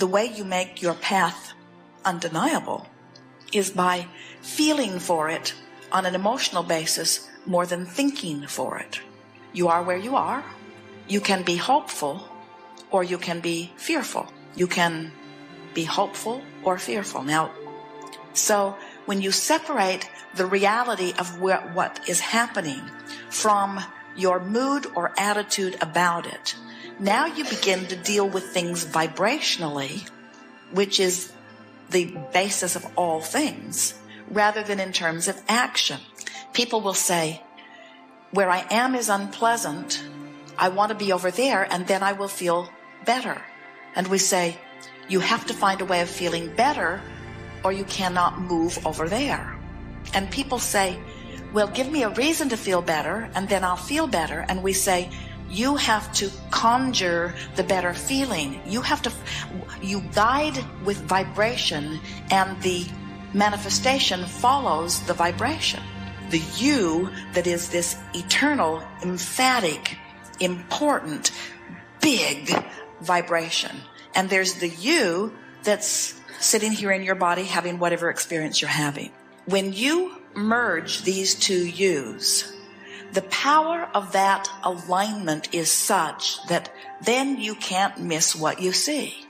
the way you make your path undeniable is by feeling for it on an emotional basis more than thinking for it. You are where you are. You can be hopeful or you can be fearful. You can be hopeful or fearful. Now, so when you separate the reality of what, is happening from your mood or attitude about it, now you begin to deal with things vibrationally, which is the basis of all things, rather than in terms of action. People will say, where I am is unpleasant. I want to be over there and then I will feel better. And we say, you have to find a way of feeling better or you cannot move over there. And people say, well, give me a reason to feel better and then I'll feel better. And we say, you have to conjure the better feeling. You have to, you guide with vibration and the manifestation follows the vibration. The you that is this eternal, emphatic, important, big vibration. And there's the you that's sitting here in your body having whatever experience you're having. When you merge these two yous, the power of that alignment is such that then you can't miss what you see.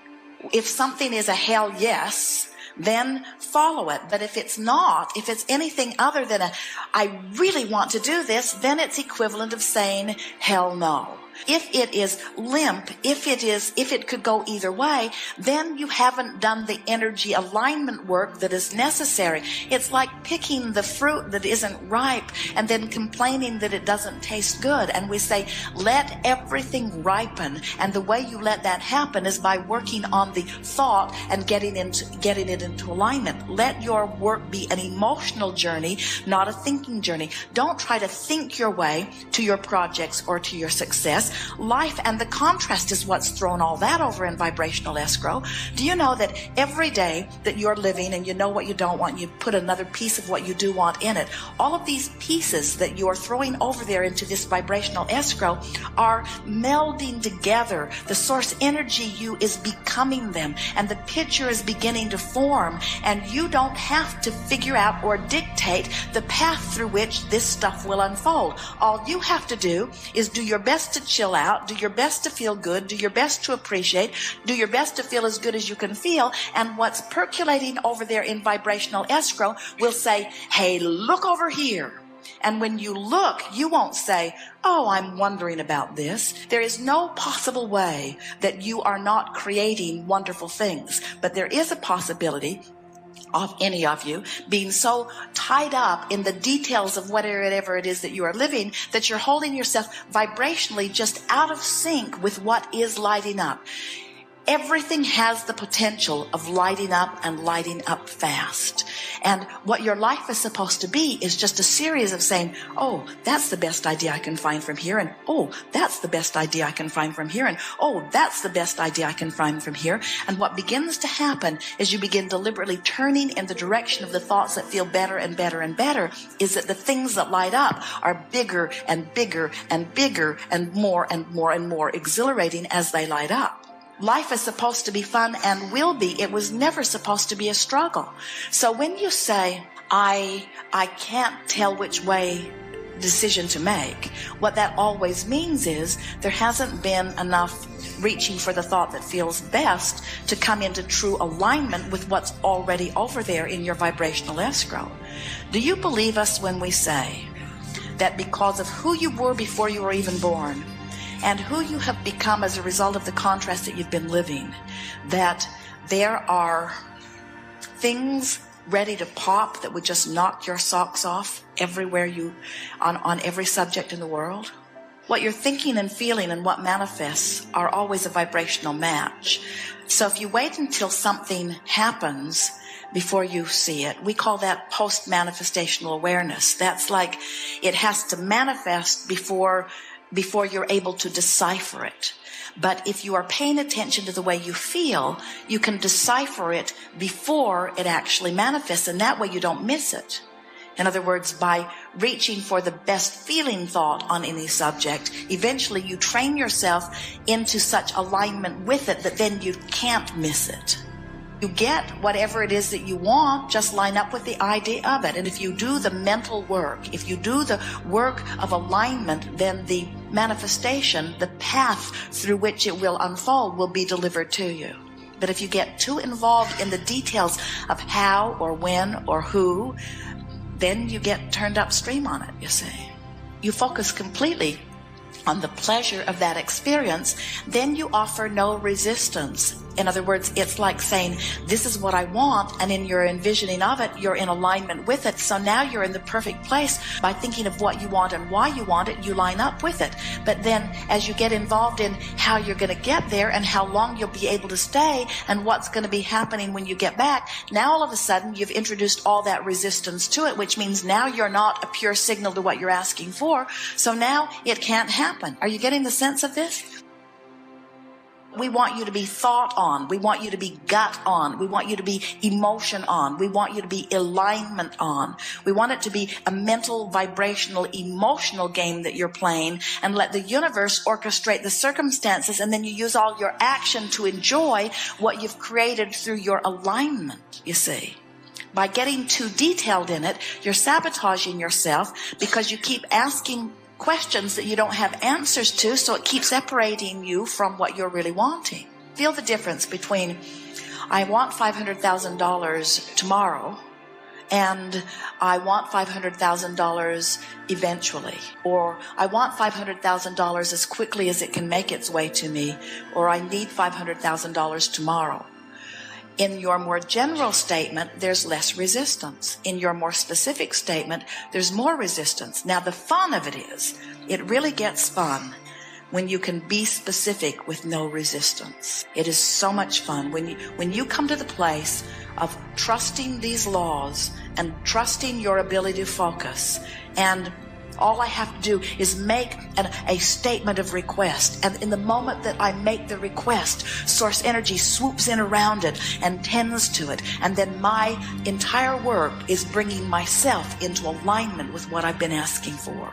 If something is a hell yes, then follow it. But if it's not, if it's anything other than a, I really want to do this, then it's equivalent of saying hell no. If it is limp, if it is, if it could go either way, then you haven't done the energy alignment work that is necessary. It's like picking the fruit that isn't ripe and then complaining that it doesn't taste good. And we say, let everything ripen. And the way you let that happen is by working on the thought and getting into, getting it into alignment. Let your work be an emotional journey, not a thinking journey. Don't try to think your way to your projects or to your success life and the contrast is what's thrown all that over in vibrational escrow. Do you know that every day that you're living and you know what you don't want, you put another piece of what you do want in it. All of these pieces that you're throwing over there into this vibrational escrow are melding together. The source energy you is becoming them and the picture is beginning to form and you don't have to figure out or dictate the path through which this stuff will unfold. All you have to do is do your best to chill out, do your best to feel good, do your best to appreciate, do your best to feel as good as you can feel. And what's percolating over there in vibrational escrow will say, Hey, look over here. And when you look, you won't say, Oh, I'm wondering about this. There is no possible way that you are not creating wonderful things, but there is a possibility of any of you being so tied up in the details of whatever it is that you are living that you're holding yourself vibrationally just out of sync with what is lighting up. Everything has the potential of lighting up and lighting up fast. And what your life is supposed to be is just a series of saying, Oh, that's the best idea I can find from here. And Oh, that's the best idea I can find from here. And Oh, that's the best idea I can find from here. And what begins to happen as you begin deliberately turning in the direction of the thoughts that feel better and better and better is that the things that light up are bigger and bigger and bigger and more and more and more exhilarating as they light up. Life is supposed to be fun and will be. It was never supposed to be a struggle. So when you say, I, I can't tell which way decision to make, what that always means is there hasn't been enough reaching for the thought that feels best to come into true alignment with what's already over there in your vibrational escrow. Do you believe us when we say that because of who you were before you were even born, and who you have become as a result of the contrast that you've been living, that there are things ready to pop that would just knock your socks off everywhere you, on, on every subject in the world. What you're thinking and feeling and what manifests are always a vibrational match. So if you wait until something happens before you see it, we call that post manifestational awareness. That's like it has to manifest before before you're able to decipher it. But if you are paying attention to the way you feel, you can decipher it before it actually manifests, and that way you don't miss it. In other words, by reaching for the best feeling thought on any subject, eventually you train yourself into such alignment with it that then you can't miss it. You get whatever it is that you want, just line up with the idea of it. And if you do the mental work, if you do the work of alignment, then the manifestation, the path through which it will unfold will be delivered to you. But if you get too involved in the details of how or when or who, then you get turned upstream on it, you see. You focus completely on the pleasure of that experience, then you offer no resistance. In other words, it's like saying, this is what I want. And in your envisioning of it, you're in alignment with it. So now you're in the perfect place by thinking of what you want and why you want it. You line up with it. But then as you get involved in how you're going to get there and how long you'll be able to stay and what's going to be happening when you get back, now all of a sudden you've introduced all that resistance to it, which means now you're not a pure signal to what you're asking for. So now it can't happen. Are you getting the sense of this? We want you to be thought on. We want you to be gut on. We want you to be emotion on. We want you to be alignment on. We want it to be a mental, vibrational, emotional game that you're playing and let the universe orchestrate the circumstances and then you use all your action to enjoy what you've created through your alignment, you see. By getting too detailed in it, you're sabotaging yourself because you keep asking questions that you don't have answers to, so it keeps separating you from what you're really wanting. Feel the difference between I want $500,000 tomorrow and I want $500,000 eventually, or I want $500,000 as quickly as it can make its way to me, or I need $500,000 tomorrow. In your more general statement, there's less resistance. In your more specific statement, there's more resistance. Now, the fun of it is, it really gets fun when you can be specific with no resistance. It is so much fun when you, when you come to the place of trusting these laws and trusting your ability to focus and all I have to do is make an, a statement of request. And in the moment that I make the request, source energy swoops in around it and tends to it. And then my entire work is bringing myself into alignment with what I've been asking for.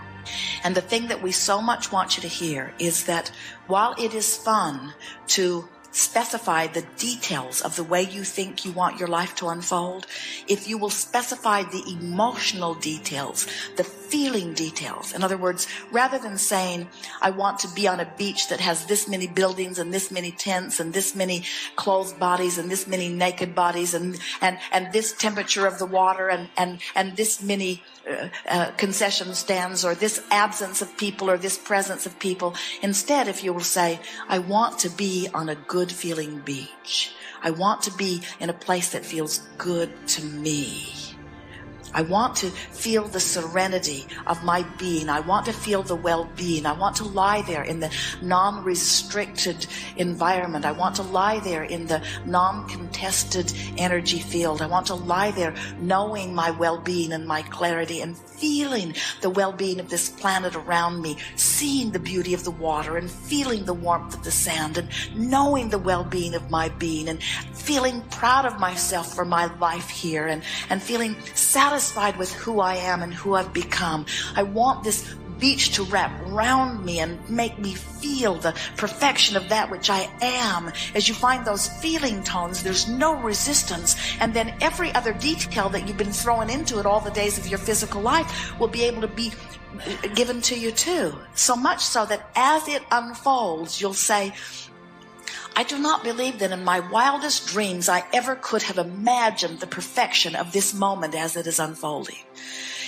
And the thing that we so much want you to hear is that while it is fun to specify the details of the way you think you want your life to unfold, if you will specify the emotional details, the feeling details. In other words, rather than saying, I want to be on a beach that has this many buildings and this many tents and this many clothed bodies and this many naked bodies and, and, and this temperature of the water and, and, and this many uh, uh, concession stands or this absence of people or this presence of people. Instead, if you will say, I want to be on a good feeling beach. I want to be in a place that feels good to me. I want to feel the serenity of my being. I want to feel the well-being. I want to lie there in the non-restricted environment. I want to lie there in the non-contested energy field. I want to lie there knowing my well-being and my clarity and feeling the well-being of this planet around me, seeing the beauty of the water and feeling the warmth of the sand and knowing the well-being of my being and feeling proud of myself for my life here and, and feeling satisfied with who I am and who I've become. I want this beach to wrap round me and make me feel the perfection of that which I am. As you find those feeling tones, there's no resistance. And then every other detail that you've been throwing into it all the days of your physical life will be able to be given to you too. So much so that as it unfolds, you'll say, I do not believe that in my wildest dreams I ever could have imagined the perfection of this moment as it is unfolding.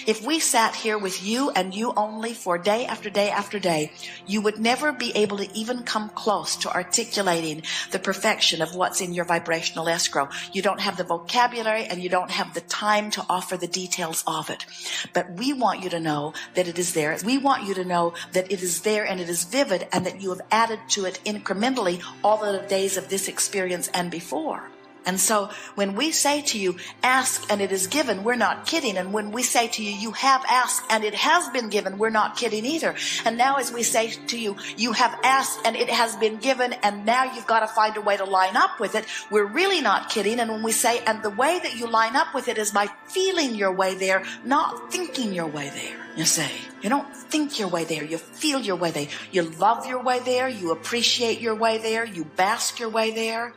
If we sat here with you and you only for day after day after day, you would never be able to even come close to articulating the perfection of what's in your vibrational escrow. You don't have the vocabulary and you don't have the time to offer the details of it. But we want you to know that it is there. We want you to know that it is there and it is vivid and that you have added to it incrementally all the days of this experience and before. And so when we say to you, ask and it is given, we're not kidding. And when we say to you, you have asked and it has been given, we're not kidding either. And now as we say to you, you have asked and it has been given and now you've got to find a way to line up with it, we're really not kidding. And when we say, and the way that you line up with it is by feeling your way there, not thinking your way there. You say, you don't think your way there, you feel your way there. You love your way there, you appreciate your way there, you bask your way there.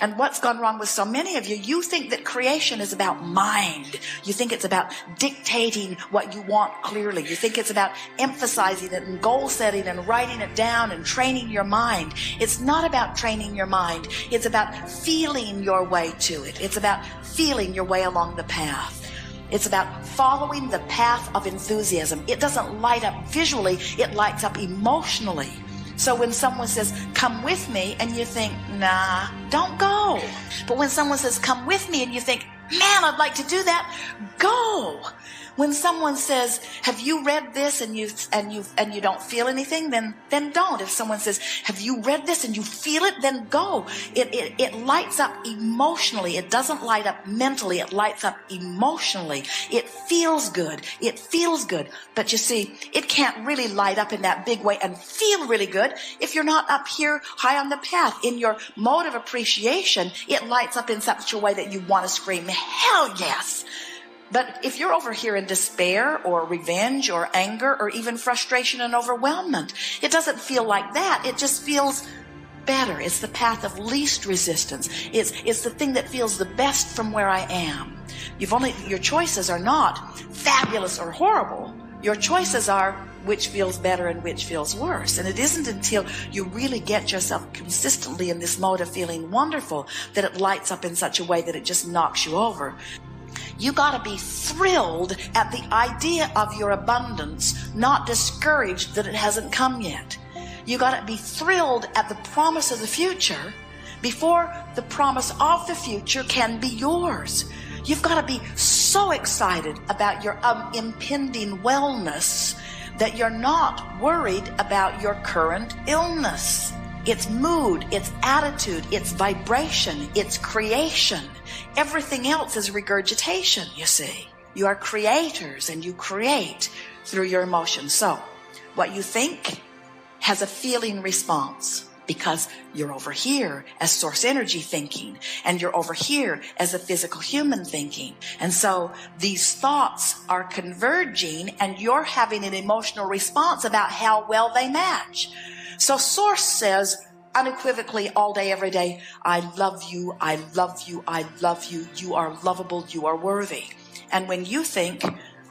And what's gone wrong with so many of you, you think that creation is about mind. You think it's about dictating what you want clearly. You think it's about emphasizing it and goal setting and writing it down and training your mind. It's not about training your mind. It's about feeling your way to it. It's about feeling your way along the path. It's about following the path of enthusiasm. It doesn't light up visually, it lights up emotionally. So when someone says, come with me, and you think, nah, don't go. But when someone says, come with me, and you think, man, I'd like to do that, go. When someone says, "Have you read this?" and you and you and you don't feel anything, then then don't. If someone says, "Have you read this?" and you feel it, then go. It it, it lights up emotionally. It doesn't light up mentally. It lights up emotionally. It feels good. It feels good. But you see, it can't really light up in that big way and feel really good if you're not up here high on the path. In your mode of appreciation, it lights up in such a way that you want to scream, "Hell yes!" But if you're over here in despair or revenge or anger or even frustration and overwhelmment, it doesn't feel like that. It just feels better. It's the path of least resistance. It's, it's the thing that feels the best from where I am. You've only, your choices are not fabulous or horrible. Your choices are which feels better and which feels worse. And it isn't until you really get yourself consistently in this mode of feeling wonderful that it lights up in such a way that it just knocks you over. You got to be thrilled at the idea of your abundance, not discouraged that it hasn't come yet. You got to be thrilled at the promise of the future before the promise of the future can be yours. You've got to be so excited about your um, impending wellness that you're not worried about your current illness. It's mood, it's attitude, it's vibration, it's creation. Everything else is regurgitation, you see. You are creators and you create through your emotions. So, what you think has a feeling response because you're over here as source energy thinking and you're over here as a physical human thinking. And so these thoughts are converging and you're having an emotional response about how well they match. So source says unequivocally all day, every day, I love you, I love you, I love you, you are lovable, you are worthy. And when you think,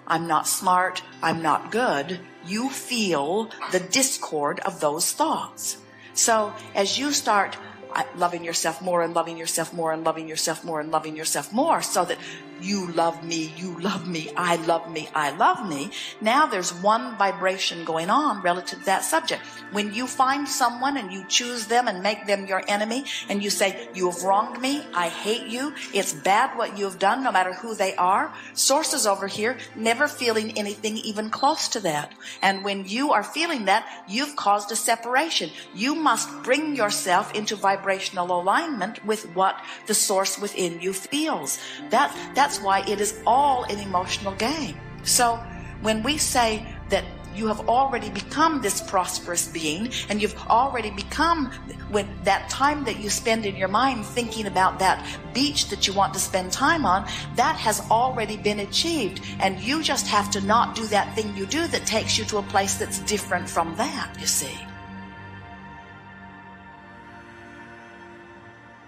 I'm not smart, I'm not good, you feel the discord of those thoughts. So as you start uh, loving yourself more and loving yourself more and loving yourself more and loving yourself more so that you love me, you love me, I love me, I love me. Now there's one vibration going on relative to that subject. When you find someone and you choose them and make them your enemy and you say, you have wronged me, I hate you, it's bad what you have done no matter who they are, sources over here never feeling anything even close to that. And when you are feeling that, you've caused a separation. You must bring yourself into vibrational alignment with what the source within you feels. That, that that's why it is all an emotional game. So when we say that you have already become this prosperous being and you've already become when that time that you spend in your mind thinking about that beach that you want to spend time on that has already been achieved and you just have to not do that thing you do that takes you to a place that's different from that you see